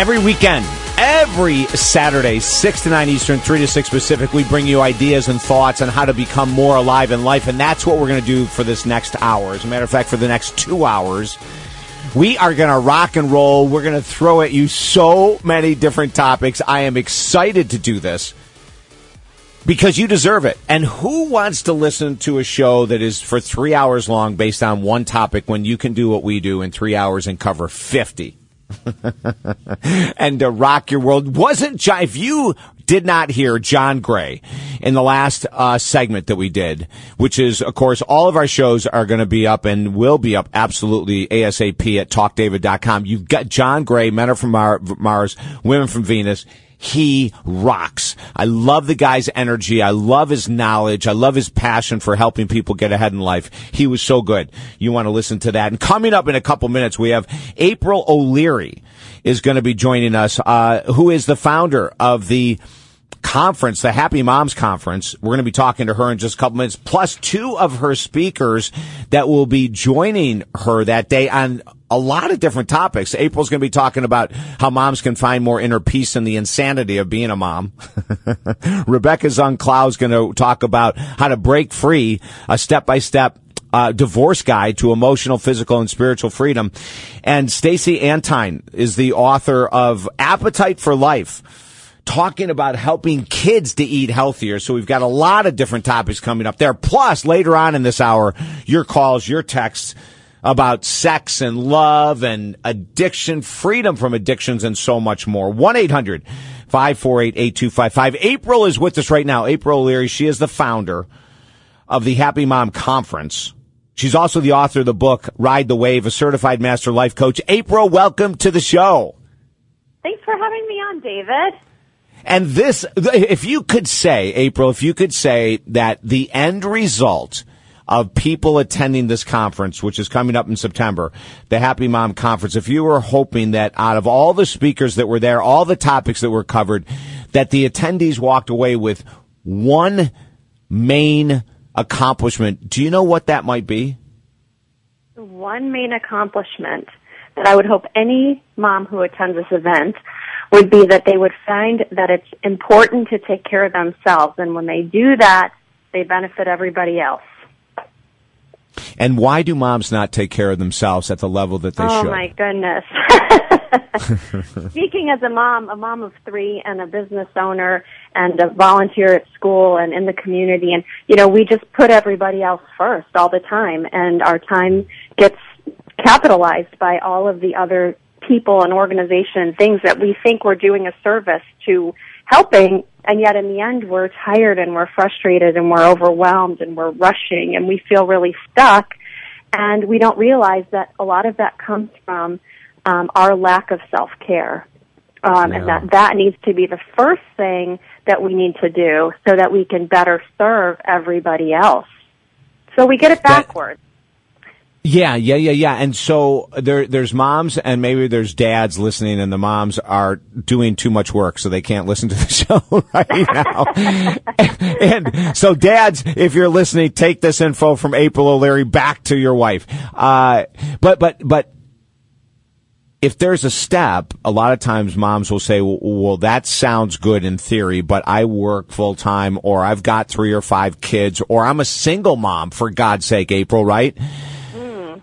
Every weekend, every Saturday, 6 to 9 Eastern, 3 to 6 Pacific, we bring you ideas and thoughts on how to become more alive in life. And that's what we're going to do for this next hour. As a matter of fact, for the next two hours, we are going to rock and roll. We're going to throw at you so many different topics. I am excited to do this because you deserve it. And who wants to listen to a show that is for three hours long based on one topic when you can do what we do in three hours and cover 50? and to rock your world wasn't John, if you did not hear John Gray in the last uh, segment that we did, which is, of course, all of our shows are going to be up and will be up absolutely ASAP at talkdavid.com. You've got John Gray, Men are from Mar- Mars, Women from Venus. He rocks. I love the guy's energy. I love his knowledge. I love his passion for helping people get ahead in life. He was so good. You want to listen to that. And coming up in a couple minutes, we have April O'Leary is going to be joining us, uh, who is the founder of the conference, the Happy Moms Conference. We're going to be talking to her in just a couple minutes, plus two of her speakers that will be joining her that day on a lot of different topics. April's going to be talking about how moms can find more inner peace in the insanity of being a mom. Rebecca Zung is going to talk about how to break free a step by step uh, divorce guide to emotional, physical, and spiritual freedom. And Stacy Antine is the author of Appetite for Life talking about helping kids to eat healthier. So we've got a lot of different topics coming up there. Plus, later on in this hour, your calls, your texts about sex and love and addiction, freedom from addictions, and so much more. 1 800 548 8255. April is with us right now. April O'Leary. she is the founder of the Happy Mom Conference. She's also the author of the book, Ride the Wave, a certified master life coach. April, welcome to the show. Thanks for having me on, David. And this, if you could say, April, if you could say that the end result of people attending this conference, which is coming up in September, the Happy Mom Conference, if you were hoping that out of all the speakers that were there, all the topics that were covered, that the attendees walked away with one main accomplishment, do you know what that might be? One main accomplishment that I would hope any mom who attends this event would be that they would find that it's important to take care of themselves. And when they do that, they benefit everybody else. And why do moms not take care of themselves at the level that they oh should? Oh my goodness. Speaking as a mom, a mom of three and a business owner and a volunteer at school and in the community and you know, we just put everybody else first all the time and our time gets capitalized by all of the other people and organization things that we think we're doing a service to helping and yet in the end we're tired and we're frustrated and we're overwhelmed and we're rushing and we feel really stuck. And we don't realize that a lot of that comes from um, our lack of self care um, and that that needs to be the first thing that we need to do so that we can better serve everybody else. So we get it backwards yeah, yeah, yeah, yeah. And so there, there's moms and maybe there's dads listening and the moms are doing too much work so they can't listen to the show right now. and, and, so dads, if you're listening, take this info from April O'Leary back to your wife. Uh, but, but, but if there's a step, a lot of times moms will say, well, that sounds good in theory, but I work full time or I've got three or five kids or I'm a single mom for God's sake, April, right?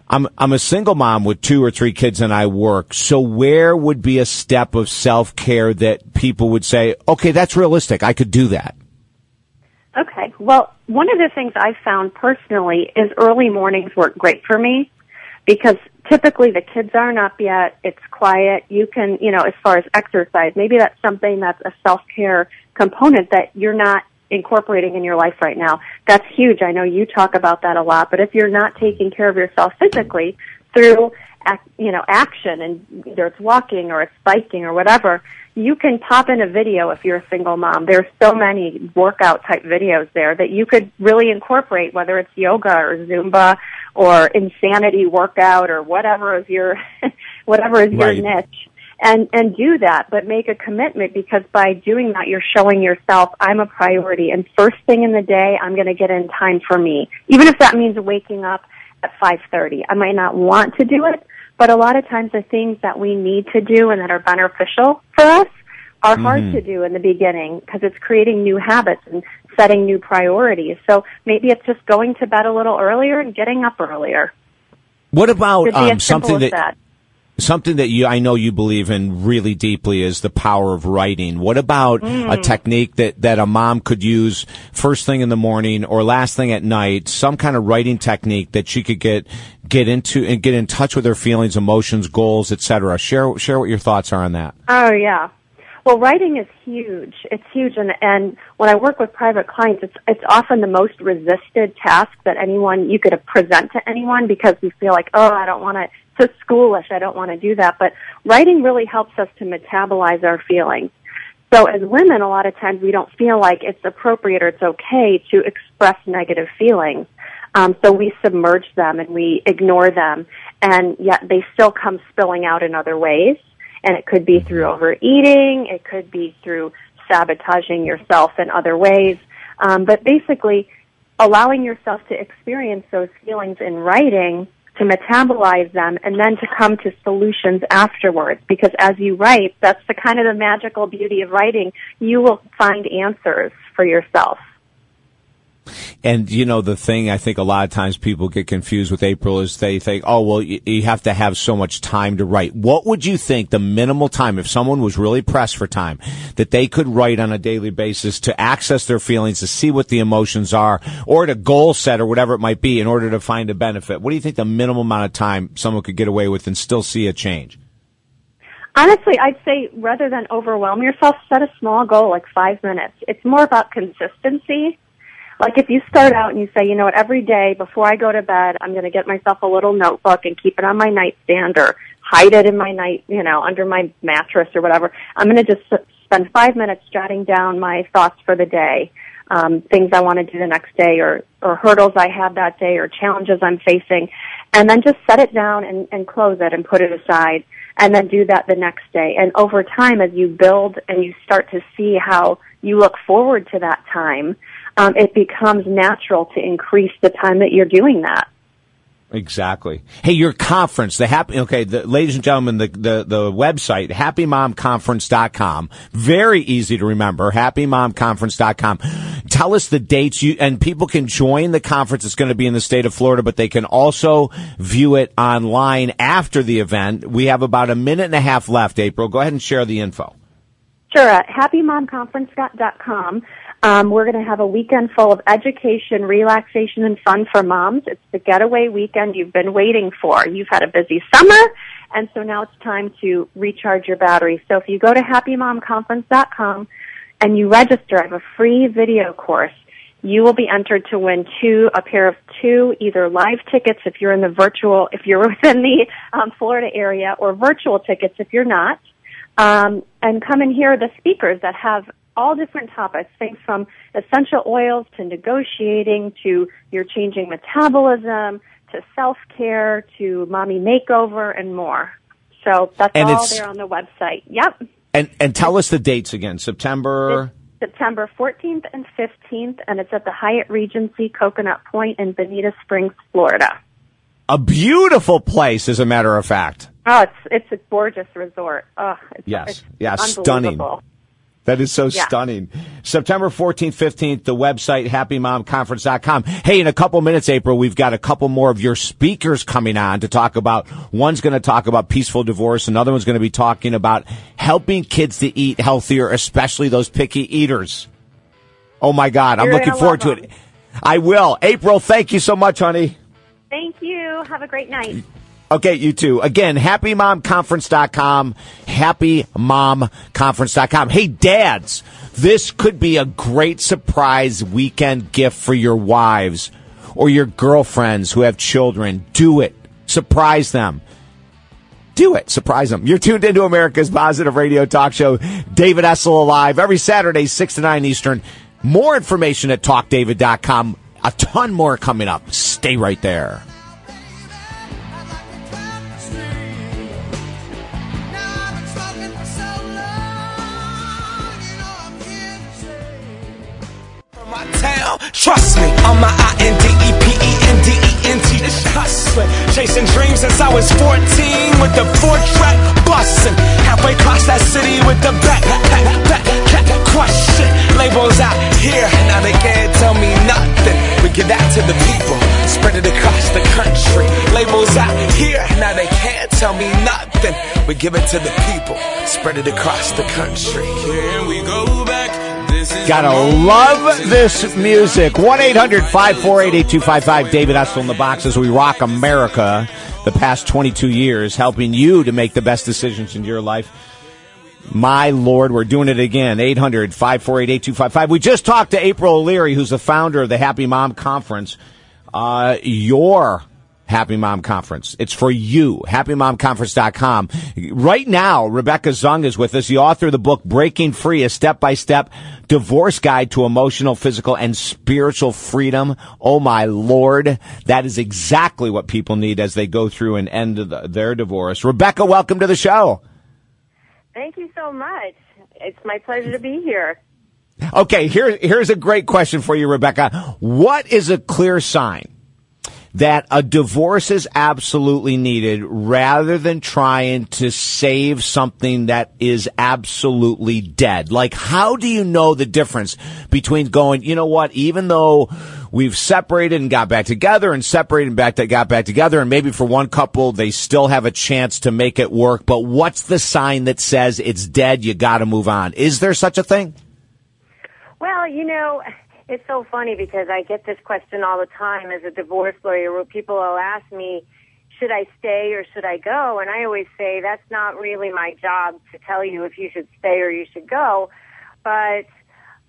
I'm I'm a single mom with two or three kids and I work. So where would be a step of self-care that people would say, "Okay, that's realistic. I could do that." Okay. Well, one of the things I've found personally is early mornings work great for me because typically the kids aren't up yet. It's quiet. You can, you know, as far as exercise, maybe that's something that's a self-care component that you're not incorporating in your life right now. That's huge. I know you talk about that a lot, but if you're not taking care of yourself physically through you know action and either it's walking or it's biking or whatever, you can pop in a video if you're a single mom. There's so many workout type videos there that you could really incorporate whether it's yoga or Zumba or insanity workout or whatever is your whatever is your niche and and do that but make a commitment because by doing that you're showing yourself I'm a priority and first thing in the day I'm going to get in time for me even if that means waking up at 5:30 I might not want to do it But a lot of times the things that we need to do and that are beneficial for us are hard Mm-hmm. to do in the beginning because it's creating new habits and setting new priorities. So maybe it's just going to bed a little earlier and getting up earlier. What about um, something that, that. Something that you I know you believe in really deeply is the power of writing. What about Mm. a technique that that a mom could use first thing in the morning or last thing at night? Some kind of writing technique that she could get get into and get in touch with her feelings, emotions, goals, etc. Share share what your thoughts are on that. Oh yeah. Well, writing is huge. It's huge, and and when I work with private clients, it's it's often the most resisted task that anyone you could present to anyone because we feel like, oh, I don't want to. It's so schoolish. I don't want to do that. But writing really helps us to metabolize our feelings. So as women, a lot of times we don't feel like it's appropriate or it's okay to express negative feelings. Um, so we submerge them and we ignore them, and yet they still come spilling out in other ways. And it could be through overeating, it could be through sabotaging yourself in other ways. Um, but basically, allowing yourself to experience those feelings in writing to metabolize them and then to come to solutions afterwards. Because as you write that's the kind of the magical beauty of writing. You will find answers for yourself And you know the thing I think a lot of times people get confused with April is they think, oh well, you, have to have so much time to write. What would you think the minimal time if someone was really pressed for time that they could write on a daily basis to access their feelings, to see what the emotions are, or to goal set or whatever it might be in order to find a benefit? What do you think the minimum amount of time someone could get away with and still see a change? honestly i'd say rather than overwhelm yourself set a small goal like five minutes it's more about consistency like if you start out and you say you know what every day before i go to bed i'm going to get myself a little notebook and keep it on my nightstand or hide it in my night you know under my mattress or whatever i'm going to just spend five minutes jotting down my thoughts for the day um, things I want to do the next day or, or hurdles I have that day or challenges I'm facing and then just set it down and, and close it and put it aside and then do that the next day. And over time as you build and you start to see how you look forward to that time, um, it becomes natural to increase the time that you're doing that. Exactly. Hey, your conference, the happy, okay, the, ladies and gentlemen, the, the, the website, happymomconference.com. Very easy to remember, happymomconference.com. Tell us the dates you, and people can join the conference. It's going to be in the state of Florida, but they can also view it online after the event. We have about a minute and a half left, April. Go ahead and share the info. Sure, at happymomconference.com. Um, we're going to have a weekend full of education, relaxation, and fun for moms. It's the getaway weekend you've been waiting for. You've had a busy summer, and so now it's time to recharge your batteries. So if you go to happymomconference.com and you register, I have a free video course. You will be entered to win two, a pair of two, either live tickets if you're in the virtual, if you're within the um, Florida area, or virtual tickets if you're not um, and come and hear the speakers that have all different topics, things from essential oils to negotiating to your changing metabolism to self care to mommy makeover and more. So that's And all there on the website. Yep. And, and tell us the dates again. September. September 14th and 15th, and it's at the Hyatt Regency Coconut Point in Bonita Springs, Florida. A beautiful place, as a matter of fact. Oh, it's it's a gorgeous resort. Oh, it's, Yes. it's Yeah, stunning. That is so Yeah. stunning. September 14th, 15th, the website, happymomconference.com. Hey, in a couple minutes, April, we've got a couple more of your speakers coming on to talk about, one's going to talk about peaceful divorce. Another one's going to be talking about helping kids to eat healthier, especially those picky eaters. Oh my God. I'm You're looking gonna forward to it. I will. April, thank you so much, honey. Thank you. Have a great night. Okay, you too. Again, happymomconference.com, happymomconference.com. Hey, dads, this could be a great surprise weekend gift for your wives or your girlfriends who have children. Do it. Surprise them. Do it. Surprise them. You're tuned into America's Positive Radio Talk Show. David Essel Alive every Saturday, 6 to 9 Eastern. More information at talkdavid.com. A ton more coming up. Stay right there. Town. Trust me, I'm my I N D E P E N D E N T. It's us. hustling, chasing dreams since I was 14 with the four track busting. Halfway across that city with the back, back, back, back, crush. Labels out here, now they can't tell me nothing. We give that to the people, spread it across the country. Labels out here, now they can't tell me nothing. We give it to the people, spread it across the country. Here we go back. Gotta love this music. 1 800 548 8255. David Essel in the box as we rock America the past 22 years, helping you to make the best decisions in your life. My Lord, we're doing it again. 800 548 8255. We just talked to April O'Leary, who's the founder of the Happy Mom Conference. Uh, your Happy Mom Conference. It's for you. HappyMomConference.com. Right now, Rebecca Zung is with us, the author of the book Breaking Free, a step-by-step divorce guide to emotional, physical, and spiritual freedom. Oh my Lord. That is exactly what people need as they go through and end the, their divorce. Rebecca, welcome to the show. Thank you so much. It's my pleasure to be here. Okay, here, here's a great question for you, Rebecca. What is a clear sign that a divorce is absolutely needed rather than trying to save something that is absolutely dead. Like, how do you know the difference between going, you know what, even though we've separated and got back together and separated and back to, got back together and maybe for one couple they still have a chance to make it work, but what's the sign that says it's dead, you gotta move on? Is there such a thing? Well, you know, it's so funny because I get this question all the time as a divorce lawyer where people will ask me, should I stay or should I go? And I always say that's not really my job to tell you if you should stay or you should go. But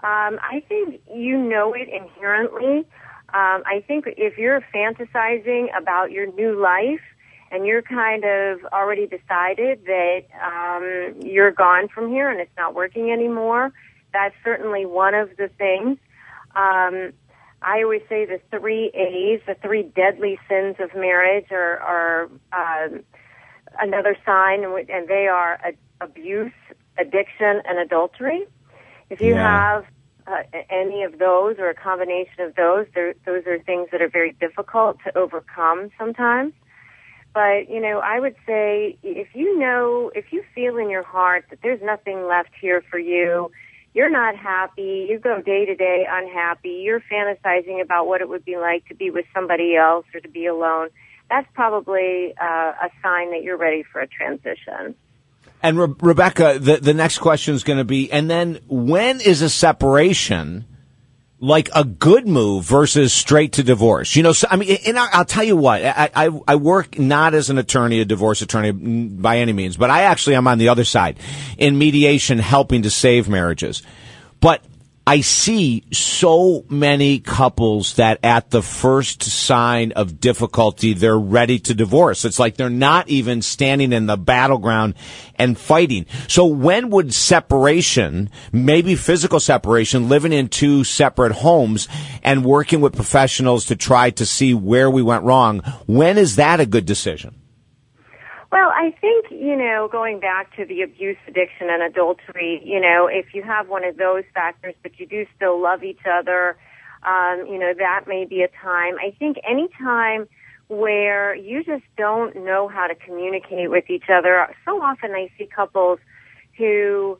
um, I think you know it inherently. Um, I think if you're fantasizing about your new life and you're kind of already decided that um, you're gone from here and it's not working anymore, that's certainly one of the things. Um, I always say the three A's, the three deadly sins of marriage, are, are um, another sign, and they are abuse, addiction, and adultery. If you yeah. have uh, any of those or a combination of those, those are things that are very difficult to overcome sometimes. But, you know, I would say if you know, if you feel in your heart that there's nothing left here for you, you're not happy, you go day to day unhappy, you're fantasizing about what it would be like to be with somebody else or to be alone, that's probably uh, a sign that you're ready for a transition. And Re- Rebecca, the, the next question is going to be, and then when is a separation like a good move versus straight to divorce? You know, so, I mean, and I, will tell you what, I, I, I work not as an attorney, a divorce attorney mm, by any means, but I actually am on the other side in mediation helping to save marriages. But I see so many couples that at the first sign of difficulty, they're ready to divorce. It's like they're not even standing in the battleground and fighting. So when would separation, maybe physical separation, living in two separate homes and working with professionals to try to see where we went wrong, when is that a good decision? Well, I think, you know, going back to the abuse addiction and adultery, you know, if you have one of those factors, but you do still love each other, um, you know, that may be a time. I think any time where you just don't know how to communicate with each other, so often I see couples who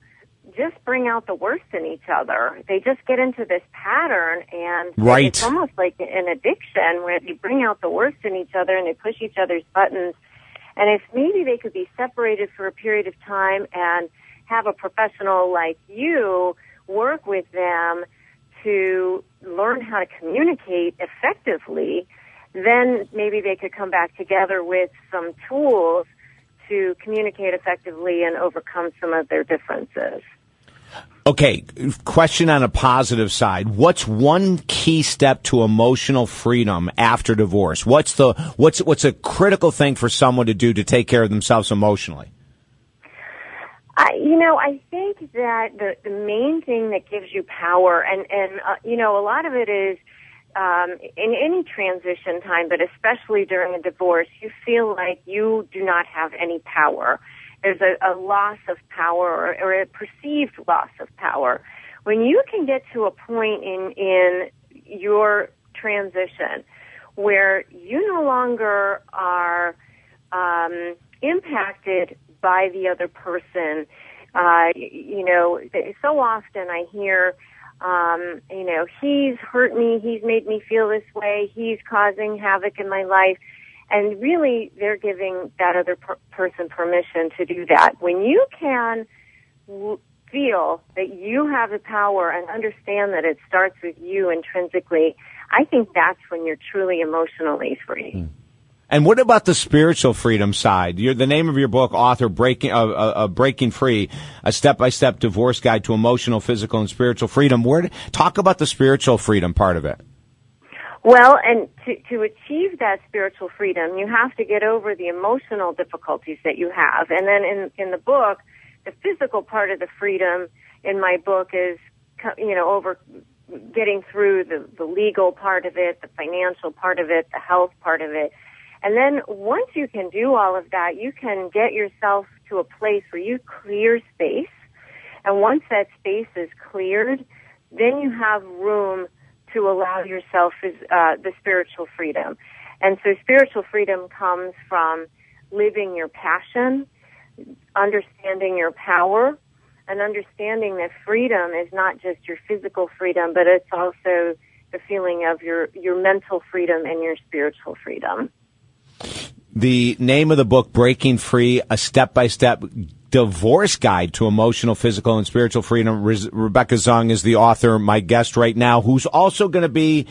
just bring out the worst in each other. They just get into this pattern and right. it's almost like an addiction where they bring out the worst in each other and they push each other's buttons and if maybe they could be separated for a period of time and have a professional like you work with them to learn how to communicate effectively, then maybe they could come back together with some tools to communicate effectively and overcome some of their differences. Okay, question on a positive side. What's one key step to emotional freedom after divorce? What's the what's what's a critical thing for someone to do to take care of themselves emotionally? I, you know, I think that the the main thing that gives you power, and and uh, you know, a lot of it is um, in any transition time, but especially during a divorce, you feel like you do not have any power there's a, a loss of power or, or a perceived loss of power. When you can get to a point in in your transition where you no longer are um, impacted by the other person. Uh, you know, so often I hear, um, you know, he's hurt me, he's made me feel this way, he's causing havoc in my life. And really, they're giving that other per- person permission to do that. When you can w- feel that you have the power and understand that it starts with you intrinsically, I think that's when you're truly emotionally free. Mm. And what about the spiritual freedom side? You're the name of your book, author breaking, uh, uh, uh breaking free, a step-by-step divorce guide to emotional, physical, and spiritual freedom. Where talk about the spiritual freedom part of it. Well, and to, to achieve that spiritual freedom, you have to get over the emotional difficulties that you have. And then in, in the book, the physical part of the freedom in my book is, you know, over getting through the, the legal part of it, the financial part of it, the health part of it. And then once you can do all of that, you can get yourself to a place where you clear space. And once that space is cleared, then you have room to allow yourself uh, the spiritual freedom. And so spiritual freedom comes from living your passion, understanding your power, and understanding that freedom is not just your physical freedom, but it's also the feeling of your, your mental freedom and your spiritual freedom. The name of the book, Breaking Free, a step by step divorce guide to emotional, physical, and spiritual freedom. Re- Rebecca Zung is the author, my guest right now, who's also going to be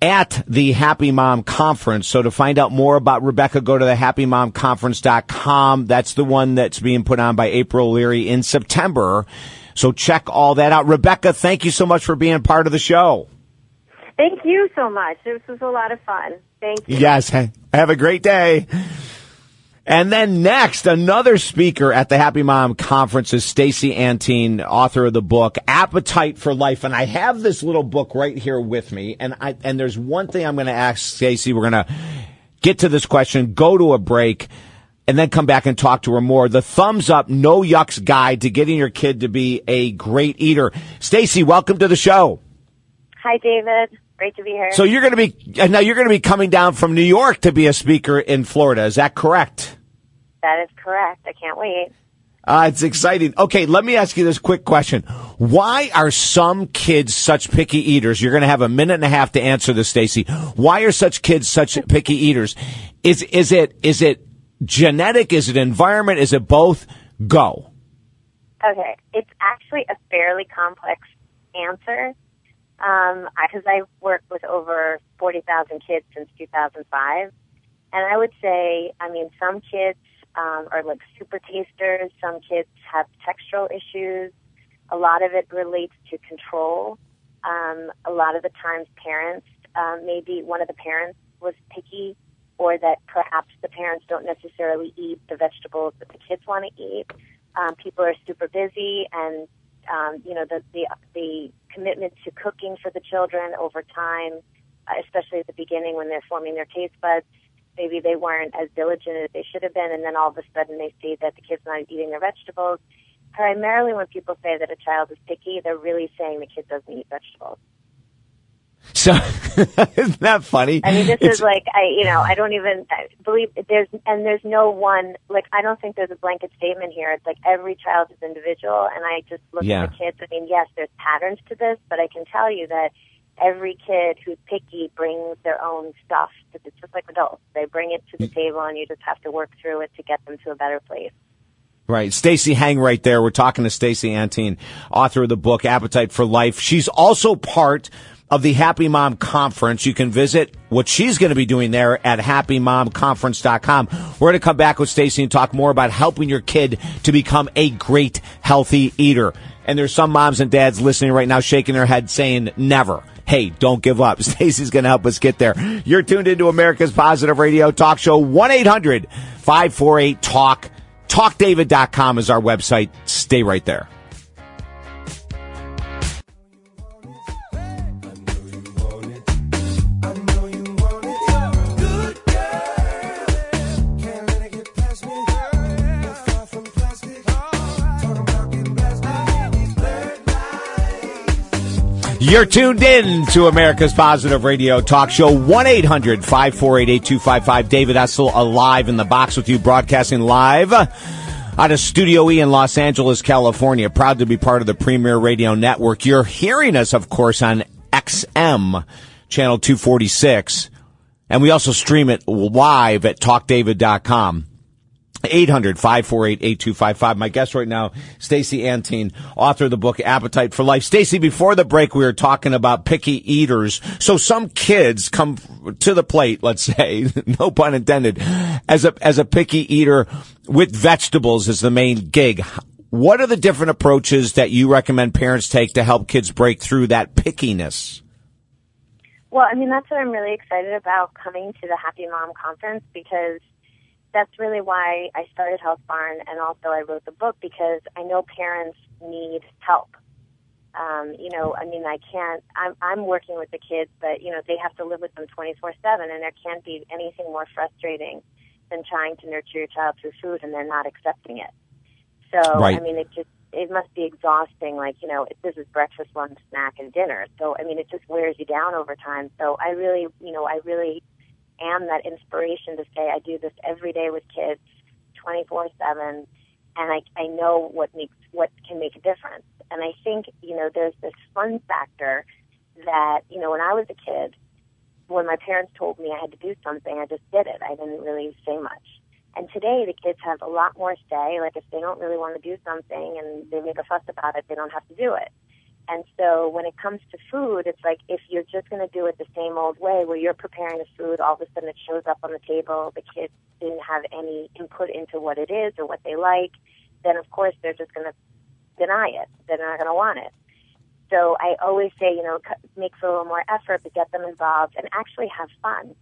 at the Happy Mom Conference. So to find out more about Rebecca, go to the happymomconference.com. That's the one that's being put on by April Leary in September. So check all that out. Rebecca, thank you so much for being part of the show. Thank you so much. This was a lot of fun. Thank you. Yes. Have a great day. And then next, another speaker at the Happy Mom Conference is Stacy Antine, author of the book Appetite for Life. And I have this little book right here with me. And I, and there's one thing I'm going to ask Stacy. We're going to get to this question, go to a break, and then come back and talk to her more. The thumbs up, no yucks guide to getting your kid to be a great eater. Stacy, welcome to the show. Hi, David. Great to be here. So you're going to be now you're going to be coming down from New York to be a speaker in Florida. Is that correct? That is correct. I can't wait. Uh, it's exciting. Okay, let me ask you this quick question. Why are some kids such picky eaters? You're going to have a minute and a half to answer this, Stacy. Why are such kids such picky eaters? Is is it is it genetic? Is it environment? Is it both? Go. Okay, it's actually a fairly complex answer because um, I've worked with over 40,000 kids since 2005. And I would say, I mean, some kids um, are like super tasters. Some kids have textural issues. A lot of it relates to control. Um, a lot of the times, parents, um, maybe one of the parents was picky, or that perhaps the parents don't necessarily eat the vegetables that the kids want to eat. Um, people are super busy, and um, you know the, the the commitment to cooking for the children over time, especially at the beginning when they're forming their taste buds maybe they weren't as diligent as they should have been, and then all of a sudden they see that the kid's not eating their vegetables. Primarily, when people say that a child is picky, they're really saying the kid doesn't eat vegetables. So isn't that funny? I mean, this it's, is like I, you know, I don't even I believe there's and there's no one like I don't think there's a blanket statement here. It's like every child is individual, and I just look yeah. at the kids. I mean, yes, there's patterns to this, but I can tell you that every kid who's picky brings their own stuff. It's just like adults. They bring it to the table and you just have to work through it to get them to a better place. Right. Stacy, hang right there. We're talking to Stacy Antine, author of the book Appetite for Life. She's also part of the Happy Mom Conference. You can visit what she's going to be doing there at happymomconference.com. We're going to come back with Stacy and talk more about helping your kid to become a great healthy eater. And there's some moms and dads listening right now shaking their head saying never. Hey, don't give up. Stacy's going to help us get there. You're tuned into America's Positive Radio Talk Show, 1-800-548-TALK. TalkDavid.com is our website. Stay right there. You're tuned in to America's Positive Radio Talk Show, 1 800 548 8255. David Essel alive in the box with you, broadcasting live out of Studio E in Los Angeles, California. Proud to be part of the Premier Radio Network. You're hearing us, of course, on XM, channel 246. And we also stream it live at talkdavid.com. 800-548-8255. My guest right now, Stacy Antine, author of the book Appetite for Life. Stacy, before the break, we were talking about picky eaters. So some kids come to the plate, let's say, no pun intended, as a, as a picky eater with vegetables as the main gig. What are the different approaches that you recommend parents take to help kids break through that pickiness? Well, I mean, that's what I'm really excited about coming to the Happy Mom Conference because that's really why I started Health Barn and also I wrote the book because I know parents need help. Um, you know, I mean, I can't, I'm, I'm working with the kids, but, you know, they have to live with them 24 7 and there can't be anything more frustrating than trying to nurture your child through food and they're not accepting it. So, Right. I mean, it just, it must be exhausting. Like, you know, this is breakfast, lunch, snack, and dinner. So, I mean, it just wears you down over time. So I really, you know, I really am that inspiration to say I do this every day with kids, 24 seven, and I I know what makes what can make a difference. And I think you know there's this fun factor that you know when I was a kid, when my parents told me I had to do something, I just did it. I didn't really say much. And today the kids have a lot more say. Like if they don't really want to do something and they make a fuss about it, they don't have to do it. And so when it comes to food, it's like if you're just going to do it the same old way, where you're preparing the food, all of a sudden it shows up on the table, the kids didn't have any input into what it is or what they like, then of course they're just going to deny it. They're not going to want it. So I always say, you know, make a little more effort to get them involved and actually have fun.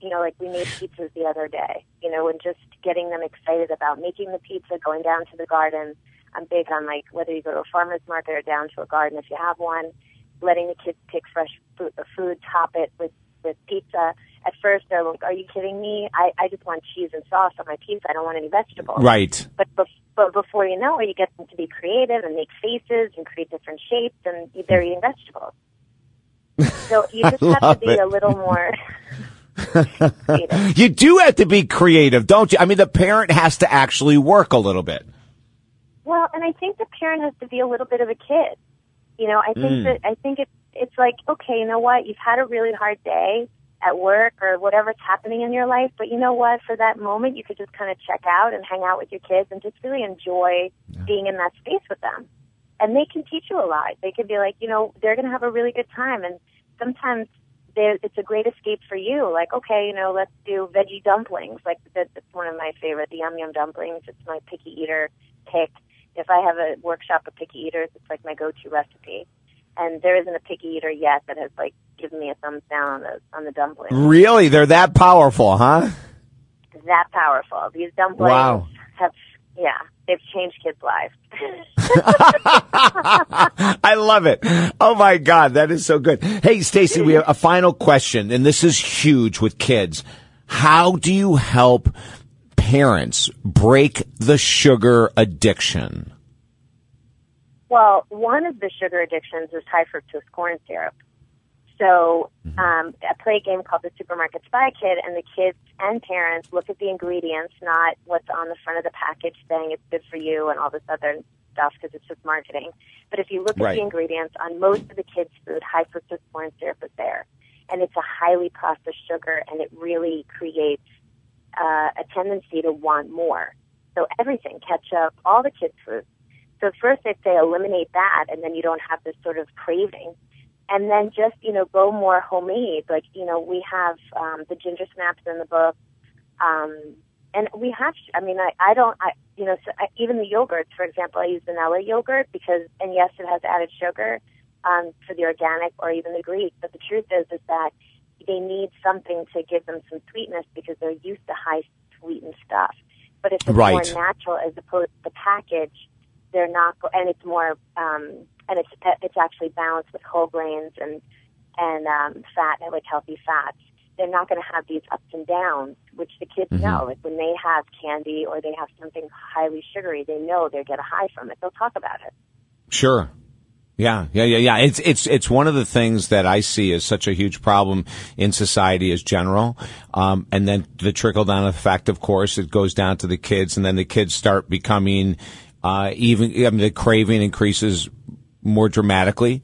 You know, like we made pizzas the other day, you know, and just getting them excited about making the pizza, going down to the garden. I'm big on like whether you go to a farmer's market or down to a garden if you have one, letting the kids pick fresh food, uh, food top it with, with pizza. At first they're like, are you kidding me? I, I just want cheese and sauce on my pizza. I don't want any vegetables. Right. But, bef- but before you know it, you get them to be creative and make faces and create different shapes, and they're eating vegetables. So you just have to be it. a little more. You do have to be creative, don't you? I mean, the parent has to actually work a little bit. Well, and I think the parent has to be a little bit of a kid. You know, I think mm. that I think it's it's like okay, you know what? You've had a really hard day at work or whatever's happening in your life, but you know what? For that moment, you could just kind of check out and hang out with your kids and just really enjoy being in that space with them. And they can teach you a lot. They could be like, you know, they're going to have a really good time, and sometimes it's a great escape for you. Like, okay, you know, let's do veggie dumplings. Like that, that's one of my favorite, the yum yum dumplings. It's my picky eater pick. If I have a workshop of picky eaters, it's like my go-to recipe. And there isn't a picky eater yet that has like given me a thumbs down on the on the dumplings. Really? They're that powerful, huh? That powerful. These dumplings Wow. have, yeah, they've changed kids' lives. I love it. Oh my God, that is so good. Hey, Stacy, we have a final question, and this is huge with kids. How do you help parents break the sugar addiction? Well, one of the sugar addictions is high fructose corn syrup. So um, I play a game called the Supermarket Spy Kid, and the kids and parents look at the ingredients, not what's on the front of the package saying it's good for you and all this other stuff because it's just marketing. But if you look at the ingredients on most of the kids' food, high fructose corn syrup is there, and it's a highly processed sugar, and it really creates uh, a tendency to want more. So everything, ketchup, all the kids' food. So first I'd say eliminate that, and then you don't have this sort of craving. And then just you know go more homemade. Like you know we have um, the ginger snaps in the book, um, and we have. I mean I I don't I you know so I, even the yogurts for example I use vanilla yogurt because and yes it has added sugar um, for the organic or even the Greek. But the truth is is that they need something to give them some sweetness because they're used to high sweetened stuff. But if it's Right. more natural as opposed to the package, they're not, go- and it's more, um, and it's it's actually balanced with whole grains and and um, fat and like healthy fats. They're not going to have these ups and downs, which the kids know. Like when they have candy or they have something highly sugary, they know they get a high from it. They'll talk about it. Sure. Yeah, yeah, yeah, yeah. It's it's it's one of the things that I see as such a huge problem in society as general, um, and then the trickle down effect. Of course, it goes down to the kids, and then the kids start becoming uh, even. I mean, the craving increases more dramatically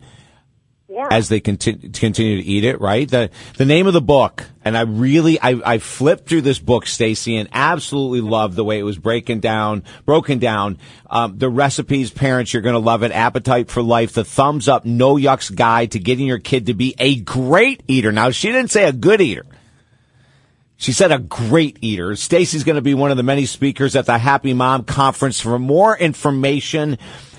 As they continue continue to eat it. Right. The the name of the book, and I really I, I flipped through this book, Stacy, and absolutely loved the way it was breaking down, broken down. Um, the recipes, parents, you're going to love it. Appetite for life, the thumbs up, no yucks guide to getting your kid to be a great eater. Now she didn't say a good eater. She said a great eater. Stacy's going to be one of the many speakers at the Happy Mom Conference. For more information,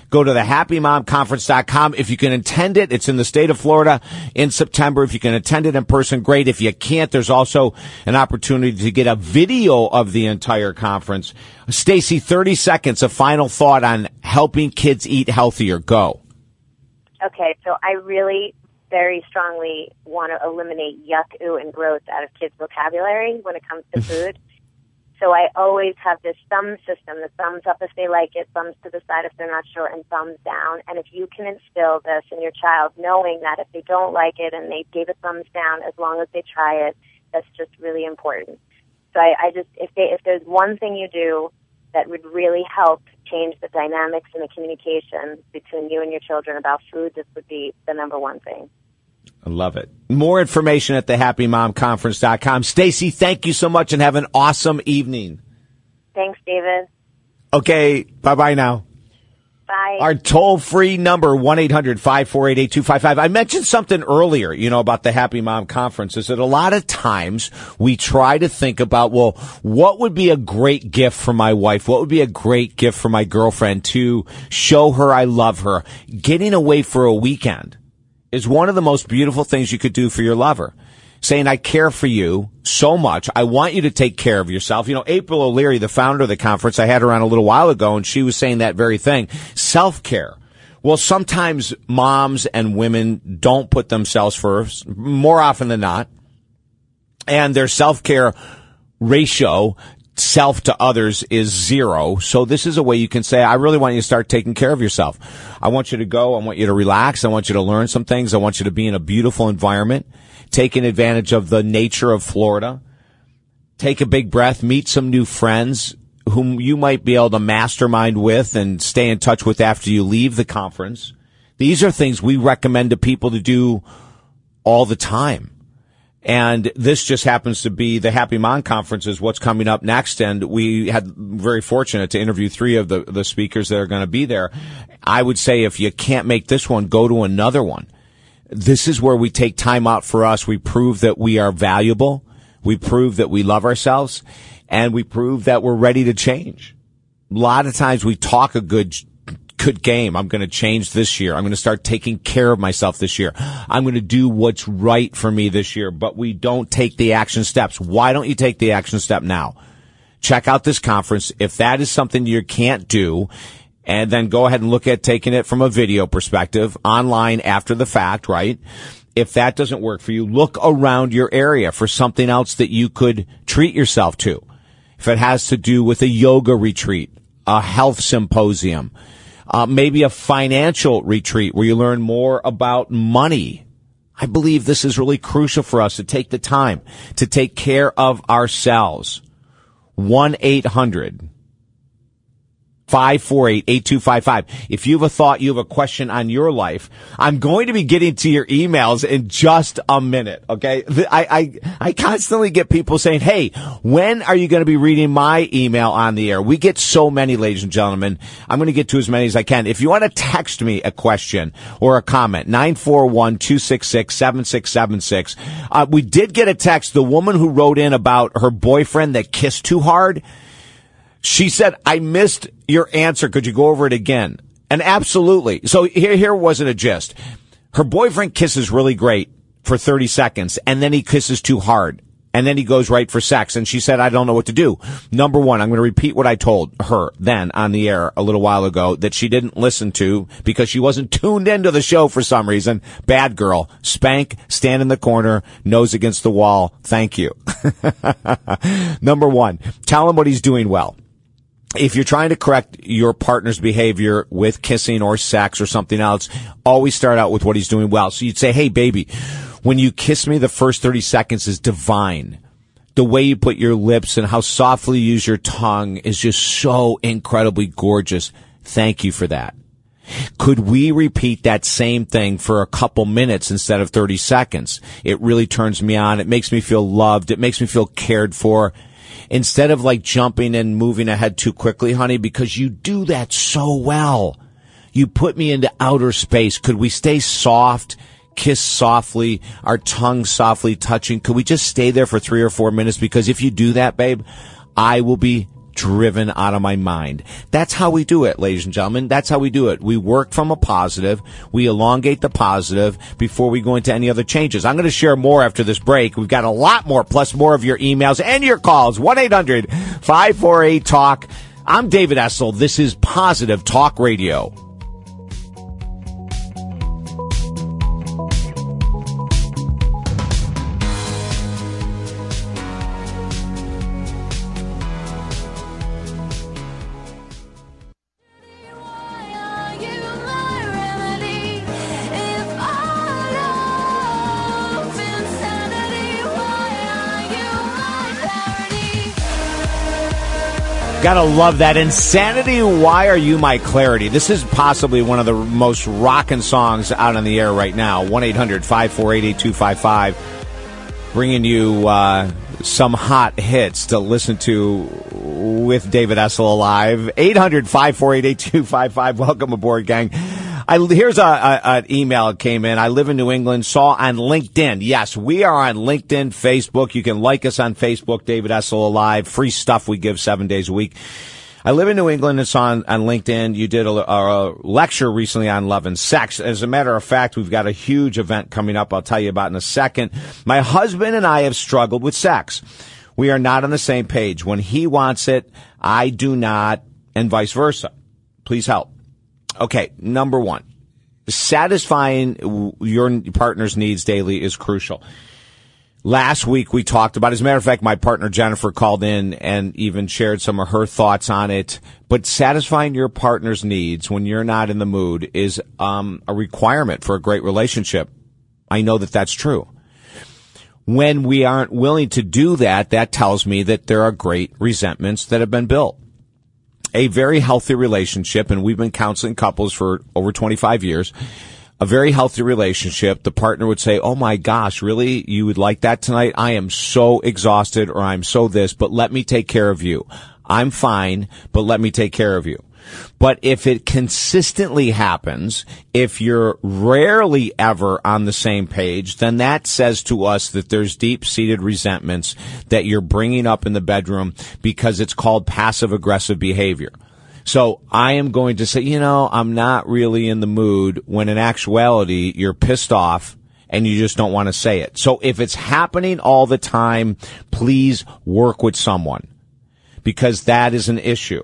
go to the happymomconference.com. If you can attend it, it's in the state of Florida in September. If you can attend it in person, great. If you can't, there's also an opportunity to get a video of the entire conference. Stacy, 30 seconds, a final thought on helping kids eat healthier. Go. Okay, so I really very strongly want to eliminate yuck, ooh, and gross out of kids' vocabulary when it comes to food. So I always have this thumb system, the thumbs up if they like it, thumbs to the side if they're not sure, and thumbs down. And if you can instill this in your child, knowing that if they don't like it and they gave a thumbs down, as long as they try it, that's just really important. So I, I just, if they, if there's one thing you do that would really help change the dynamics and the communication between you and your children about food, this would be the number one thing. I love it. More information at the happymomconference.com. Stacy, thank you so much and have an awesome evening. Thanks, David. Okay, bye bye now. Bye. Our toll free number, 1-800-548-8255. I mentioned something earlier, you know, about the Happy Mom Conference is that a lot of times we try to think about, well, what would be a great gift for my wife? What would be a great gift for my girlfriend to show her I love her? Getting away for a weekend is one of the most beautiful things you could do for your lover. Saying, I care for you so much. I want you to take care of yourself. You know, April O'Leary, the founder of the conference, I had her on a little while ago and she was saying that very thing. Self care. Well, sometimes moms and women don't put themselves first, more often than not. And their self care ratio self to others is zero. So this is a way you can say, I really want you to start taking care of yourself. I want you to go. I want you to relax. I want you to learn some things. I want you to be in a beautiful environment, taking advantage of the nature of Florida. Take a big breath, meet some new friends whom you might be able to mastermind with and stay in touch with after you leave the conference. These are things we recommend to people to do all the time. And this just happens to be the Happy Mom Conference is what's coming up next. And we had very fortunate to interview three of the, the speakers that are going to be there. I would say if you can't make this one, go to another one. This is where we take time out for us. We prove that we are valuable. We prove that we love ourselves and we prove that we're ready to change. A lot of times we talk a good good game. I'm going to change this year. I'm going to start taking care of myself this year. I'm going to do what's right for me this year, but we don't take the action steps. Why don't you take the action step now? Check out this conference. If that is something you can't do, and then go ahead and look at taking it from a video perspective online after the fact, right? If that doesn't work for you, look around your area for something else that you could treat yourself to. If it has to do with a yoga retreat, a health symposium, uh, maybe a financial retreat where you learn more about money. I believe this is really crucial for us to take the time to take care of ourselves. 1-800 548-8255. If you have a thought, you have a question on your life, I'm going to be getting to your emails in just a minute. Okay. I, I, I constantly get people saying, Hey, when are you going to be reading my email on the air? We get so many, ladies and gentlemen. I'm going to get to as many as I can. If you want to text me a question or a comment, 941-266-7676. Uh, we did get a text. The woman who wrote in about her boyfriend that kissed too hard. She said, I missed your answer. Could you go over it again? And absolutely. So here, here wasn't a gist. Her boyfriend kisses really great for 30 seconds and then he kisses too hard. And then he goes right for sex. And she said, I don't know what to do. Number one, I'm going to repeat what I told her then on the air a little while ago that she didn't listen to because she wasn't tuned into the show for some reason. Bad girl. Spank, stand in the corner, nose against the wall. Thank you. Number one, tell him what he's doing well. If you're trying to correct your partner's behavior with kissing or sex or something else, always start out with what he's doing well. So you'd say, Hey, baby, when you kiss me, the first 30 seconds is divine. The way you put your lips and how softly you use your tongue is just so incredibly gorgeous. Thank you for that. Could we repeat that same thing for a couple minutes instead of 30 seconds? It really turns me on. It makes me feel loved. It makes me feel cared for instead of like jumping and moving ahead too quickly, honey, because you do that so well. You put me into outer space. Could we stay soft? Kiss softly, our tongue softly touching. Could we just stay there for three or four minutes? Because if you do that, babe, I will be driven out of my mind. That's how we do it, ladies and gentlemen. That's how we do it. We work from a positive. We elongate the positive before we go into any other changes. I'm going to share more after this break. We've got a lot more, plus more of your emails and your calls. 1-800-548-TALK. I'm David Essel. This is Positive Talk Radio. Gotta love that. Insanity, why are you my clarity? This is possibly one of the most rocking songs out on the air right now. 1 800 548 8255. Bringing you uh, some hot hits to listen to with David Essel alive. 800 548 8255. Welcome aboard, gang. I, here's a, a, an email that came in. I live in New England. Saw on LinkedIn. Yes, we are on LinkedIn, Facebook. You can like us on Facebook. David Essel Alive. Free stuff we give seven days a week. I live in New England. It's on, on LinkedIn. You did a, a, lecture recently on love and sex. As a matter of fact, we've got a huge event coming up. I'll tell you about in a second. My husband and I have struggled with sex. We are not on the same page. When he wants it, I do not, and vice versa. Please help. Okay, number one, satisfying your partner's needs daily is crucial. Last week we talked about, as a matter of fact, my partner Jennifer called in and even shared some of her thoughts on it. But satisfying your partner's needs when you're not in the mood is um, a requirement for a great relationship. I know that that's true. When we aren't willing to do that, that tells me that there are great resentments that have been built a very healthy relationship, and we've been counseling couples for over 25 years. A very healthy relationship, the partner would say, Oh my gosh, really? You would like that tonight? I am so exhausted or I'm so this, but let me take care of you. I'm fine, but let me take care of you. But if it consistently happens, if you're rarely ever on the same page, then that says to us that there's deep seated resentments that you're bringing up in the bedroom because it's called passive aggressive behavior. So I am going to say, you know, I'm not really in the mood when in actuality you're pissed off and you just don't want to say it. So if it's happening all the time, please work with someone because that is an issue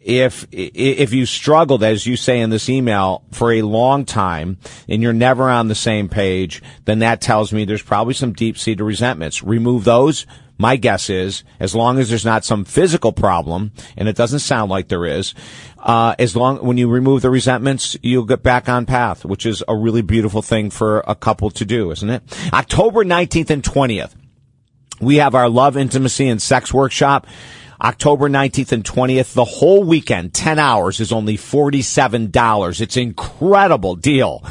if if you struggled, as you say in this email, for a long time and you're never on the same page, then that tells me there's probably some deep seated resentments. Remove those. My guess is, as long as there's not some physical problem, and it doesn't sound like there is, uh, as long when you remove the resentments, you'll get back on path, which is a really beautiful thing for a couple to do, isn't it? October 19th and 20th, we have our love, intimacy, and sex workshop. October 19th and 20th, the whole weekend, 10 hours is only $47. It's incredible deal.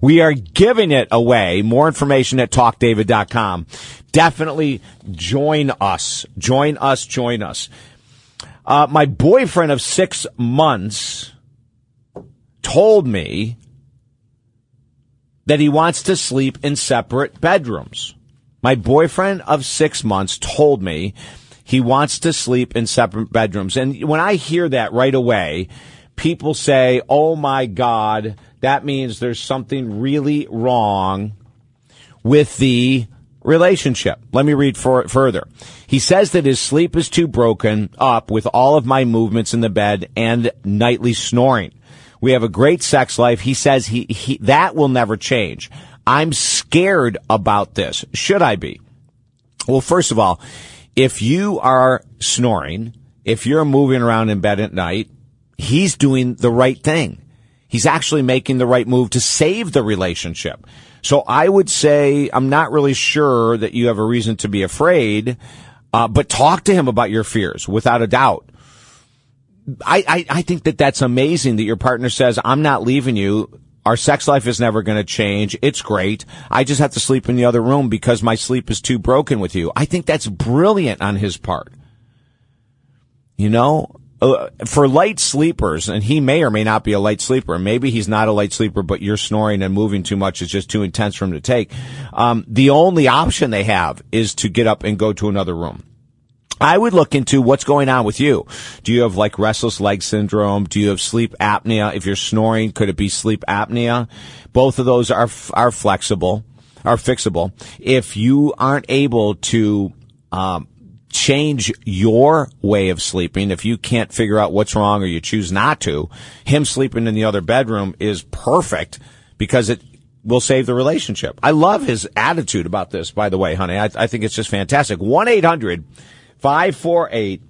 We are giving it away. More information at talkdavid.com. Definitely join us. Join us. Join us. Uh, my boyfriend of six months told me that he wants to sleep in separate bedrooms. My boyfriend of six months told me he wants to sleep in separate bedrooms. And when I hear that right away, people say, Oh my God, that means there's something really wrong with the relationship. Let me read for, further. He says that his sleep is too broken up with all of my movements in the bed and nightly snoring. We have a great sex life. He says he, he that will never change. I'm scared about this. Should I be? Well, first of all, if you are snoring, if you're moving around in bed at night, he's doing the right thing. He's actually making the right move to save the relationship. So I would say I'm not really sure that you have a reason to be afraid, uh, but talk to him about your fears without a doubt. I, I, I think that that's amazing that your partner says, I'm not leaving you. Our sex life is never going to change. It's great. I just have to sleep in the other room because my sleep is too broken with you. I think that's brilliant on his part. You know, uh, for light sleepers, and he may or may not be a light sleeper. Maybe he's not a light sleeper, but you're snoring and moving too much is just too intense for him to take. Um, the only option they have is to get up and go to another room. I would look into what's going on with you. Do you have like restless leg syndrome? Do you have sleep apnea? If you're snoring, could it be sleep apnea? Both of those are are flexible, are fixable. If you aren't able to um, change your way of sleeping, if you can't figure out what's wrong or you choose not to, him sleeping in the other bedroom is perfect because it will save the relationship. I love his attitude about this, by the way, honey. I, I think it's just fantastic. 1 800 548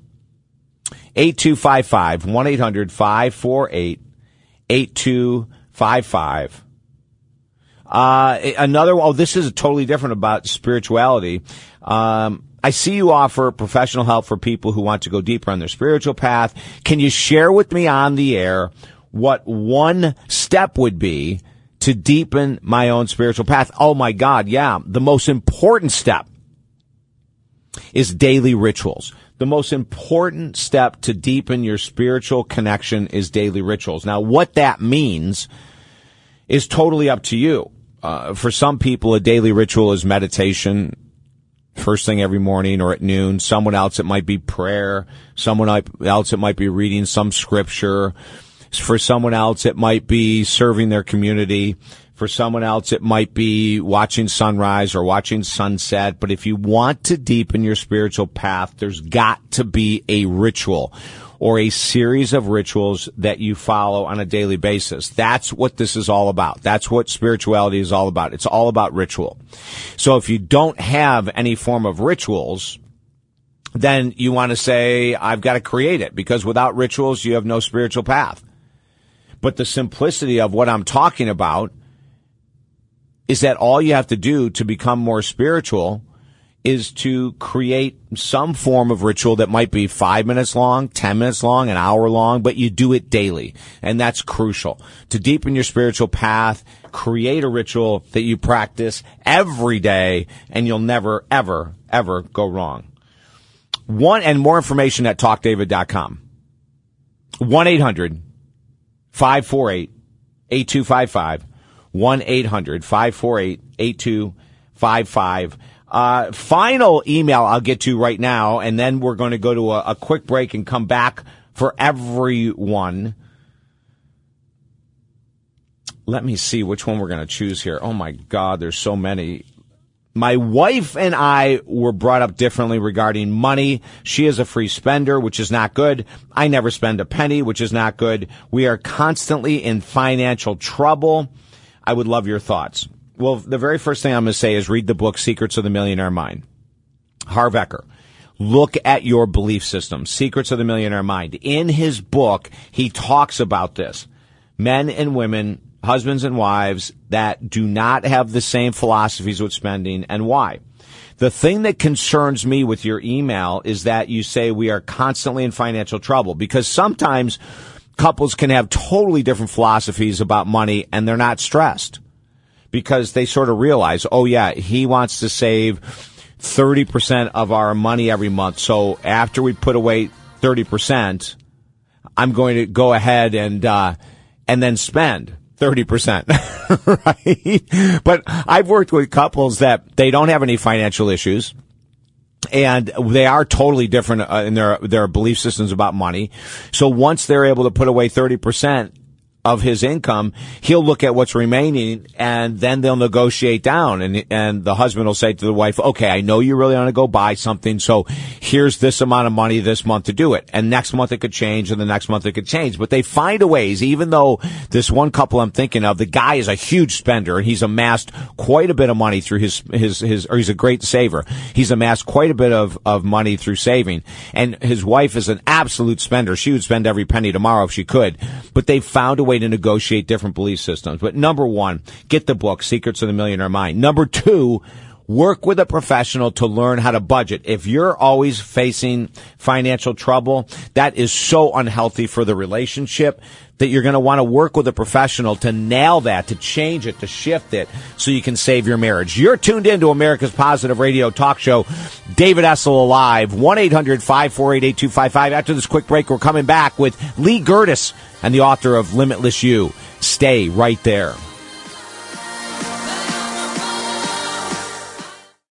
8255. 1 800 548 8255. Uh, another, oh, this is totally different about spirituality. Um, I see you offer professional help for people who want to go deeper on their spiritual path. Can you share with me on the air what one step would be to deepen my own spiritual path? Oh my God. Yeah. The most important step is daily rituals. The most important step to deepen your spiritual connection is daily rituals. Now, what that means is totally up to you. Uh, for some people, a daily ritual is meditation, first thing every morning or at noon. Someone else, it might be prayer. Someone else, it might be reading some scripture. For someone else, it might be serving their community. For someone else, it might be watching sunrise or watching sunset. But if you want to deepen your spiritual path, there's got to be a ritual or a series of rituals that you follow on a daily basis. That's what this is all about. That's what spirituality is all about. It's all about ritual. So if you don't have any form of rituals, then you want to say, I've got to create it because without rituals, you have no spiritual path. But the simplicity of what I'm talking about is that all you have to do to become more spiritual is to create some form of ritual that might be five minutes long, 10 minutes long, an hour long, but you do it daily. And that's crucial. To deepen your spiritual path, create a ritual that you practice every day and you'll never, ever, ever go wrong. One and more information at talkdavid.com. 1 800 548 8255. 1 800 548 8255. Uh, final email I'll get to right now, and then we're going to go to a, a quick break and come back for everyone. Let me see which one we're going to choose here. Oh my God, there's so many. My wife and I were brought up differently regarding money. She is a free spender, which is not good. I never spend a penny, which is not good. We are constantly in financial trouble. I would love your thoughts. Well, the very first thing I'm going to say is read the book Secrets of the Millionaire Mind. Harv Eker. Look at your belief system. Secrets of the Millionaire Mind. In his book, he talks about this. Men and women, husbands and wives that do not have the same philosophies with spending and why. The thing that concerns me with your email is that you say we are constantly in financial trouble because sometimes couples can have totally different philosophies about money and they're not stressed because they sort of realize, oh yeah, he wants to save 30% of our money every month. So after we put away 30%, I'm going to go ahead and, uh, and then spend 30%. right? But I've worked with couples that they don't have any financial issues and they are totally different uh, in their their belief systems about money. So once they're able to put away 30%, of his income, he'll look at what's remaining and then they'll negotiate down. And, and the husband will say to the wife, okay, I know you really want to go buy something. So here's this amount of money this month to do it. And next month it could change and the next month it could change. But they find a ways, even though this one couple I'm thinking of, the guy is a huge spender and he's amassed quite a bit of money through his, his, his, or he's a great saver. He's amassed quite a bit of, of money through saving. And his wife is an absolute spender. She would spend every penny tomorrow if she could. But they found a way to negotiate different belief systems. But number one, get the book, Secrets of the Millionaire Mind. Number two, work with a professional to learn how to budget. If you're always facing financial trouble, that is so unhealthy for the relationship that you're going to want to work with a professional to nail that, to change it, to shift it so you can save your marriage. You're tuned into America's Positive Radio Talk Show. David Essel Alive, 1-800-548-8255. After this quick break, we're coming back with Lee Gerdes and the author of Limitless You. Stay right there.